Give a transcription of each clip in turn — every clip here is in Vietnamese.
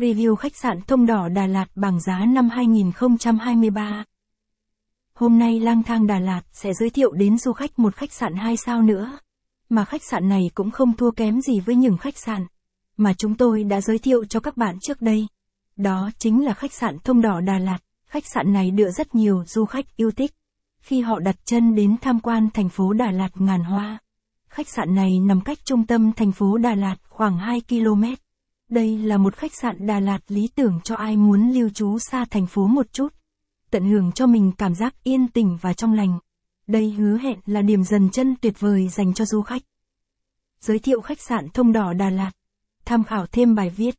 Review khách sạn Thông Đỏ Đà Lạt bảng giá năm 2023. Hôm nay lang thang Đà Lạt sẽ giới thiệu đến du khách một khách sạn 2 sao nữa. Mà khách sạn này cũng không thua kém gì với những khách sạn mà chúng tôi đã giới thiệu cho các bạn trước đây. Đó chính là khách sạn Thông Đỏ Đà Lạt. Khách sạn này được rất nhiều du khách yêu thích. Khi họ đặt chân đến tham quan thành phố Đà Lạt ngàn hoa. Khách sạn này nằm cách trung tâm thành phố Đà Lạt khoảng 2 km. Đây là một khách sạn Đà Lạt lý tưởng cho ai muốn lưu trú xa thành phố một chút. Tận hưởng cho mình cảm giác yên tĩnh và trong lành. Đây hứa hẹn là điểm dần chân tuyệt vời dành cho du khách. Giới thiệu khách sạn Thông Đỏ Đà Lạt. Tham khảo thêm bài viết.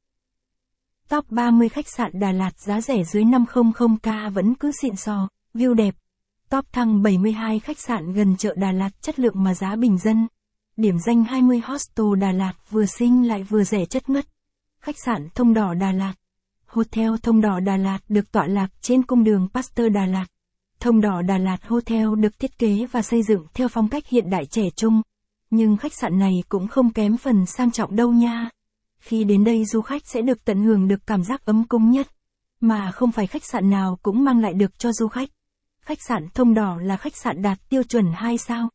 Top 30 khách sạn Đà Lạt giá rẻ dưới 500k vẫn cứ xịn sò, view đẹp. Top thăng 72 khách sạn gần chợ Đà Lạt chất lượng mà giá bình dân. Điểm danh 20 hostel Đà Lạt vừa xinh lại vừa rẻ chất ngất. Khách sạn Thông Đỏ Đà Lạt. Hotel Thông Đỏ Đà Lạt được tọa lạc trên cung đường Pasteur Đà Lạt. Thông Đỏ Đà Lạt Hotel được thiết kế và xây dựng theo phong cách hiện đại trẻ trung. Nhưng khách sạn này cũng không kém phần sang trọng đâu nha. Khi đến đây du khách sẽ được tận hưởng được cảm giác ấm cúng nhất. Mà không phải khách sạn nào cũng mang lại được cho du khách. Khách sạn Thông Đỏ là khách sạn đạt tiêu chuẩn 2 sao.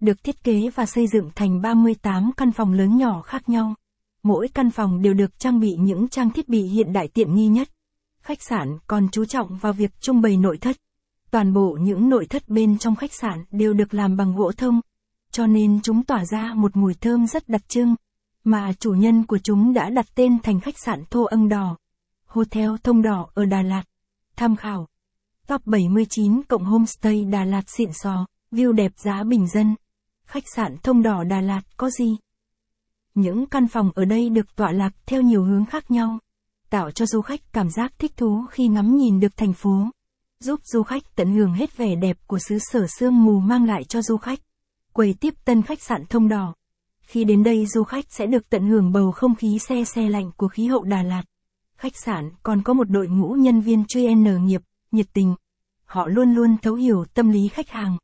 Được thiết kế và xây dựng thành 38 căn phòng lớn nhỏ khác nhau. Mỗi căn phòng đều được trang bị những trang thiết bị hiện đại tiện nghi nhất. Khách sạn còn chú trọng vào việc trưng bày nội thất. Toàn bộ những nội thất bên trong khách sạn đều được làm bằng gỗ thông, cho nên chúng tỏa ra một mùi thơm rất đặc trưng, mà chủ nhân của chúng đã đặt tên thành khách sạn Thô Ân Đỏ. Hotel Thông Đỏ ở Đà Lạt. Tham khảo. Top 79 cộng homestay Đà Lạt xịn sò, view đẹp giá bình dân. Khách sạn Thông Đỏ Đà Lạt có gì? Những căn phòng ở đây được tọa lạc theo nhiều hướng khác nhau, tạo cho du khách cảm giác thích thú khi ngắm nhìn được thành phố, giúp du khách tận hưởng hết vẻ đẹp của xứ sở sương mù mang lại cho du khách. Quầy tiếp tân khách sạn Thông Đỏ. Khi đến đây du khách sẽ được tận hưởng bầu không khí xe xe lạnh của khí hậu Đà Lạt. Khách sạn còn có một đội ngũ nhân viên chuyên nghiệp, nhiệt tình. Họ luôn luôn thấu hiểu tâm lý khách hàng.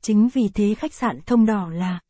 Chính vì thế khách sạn Thông Đỏ là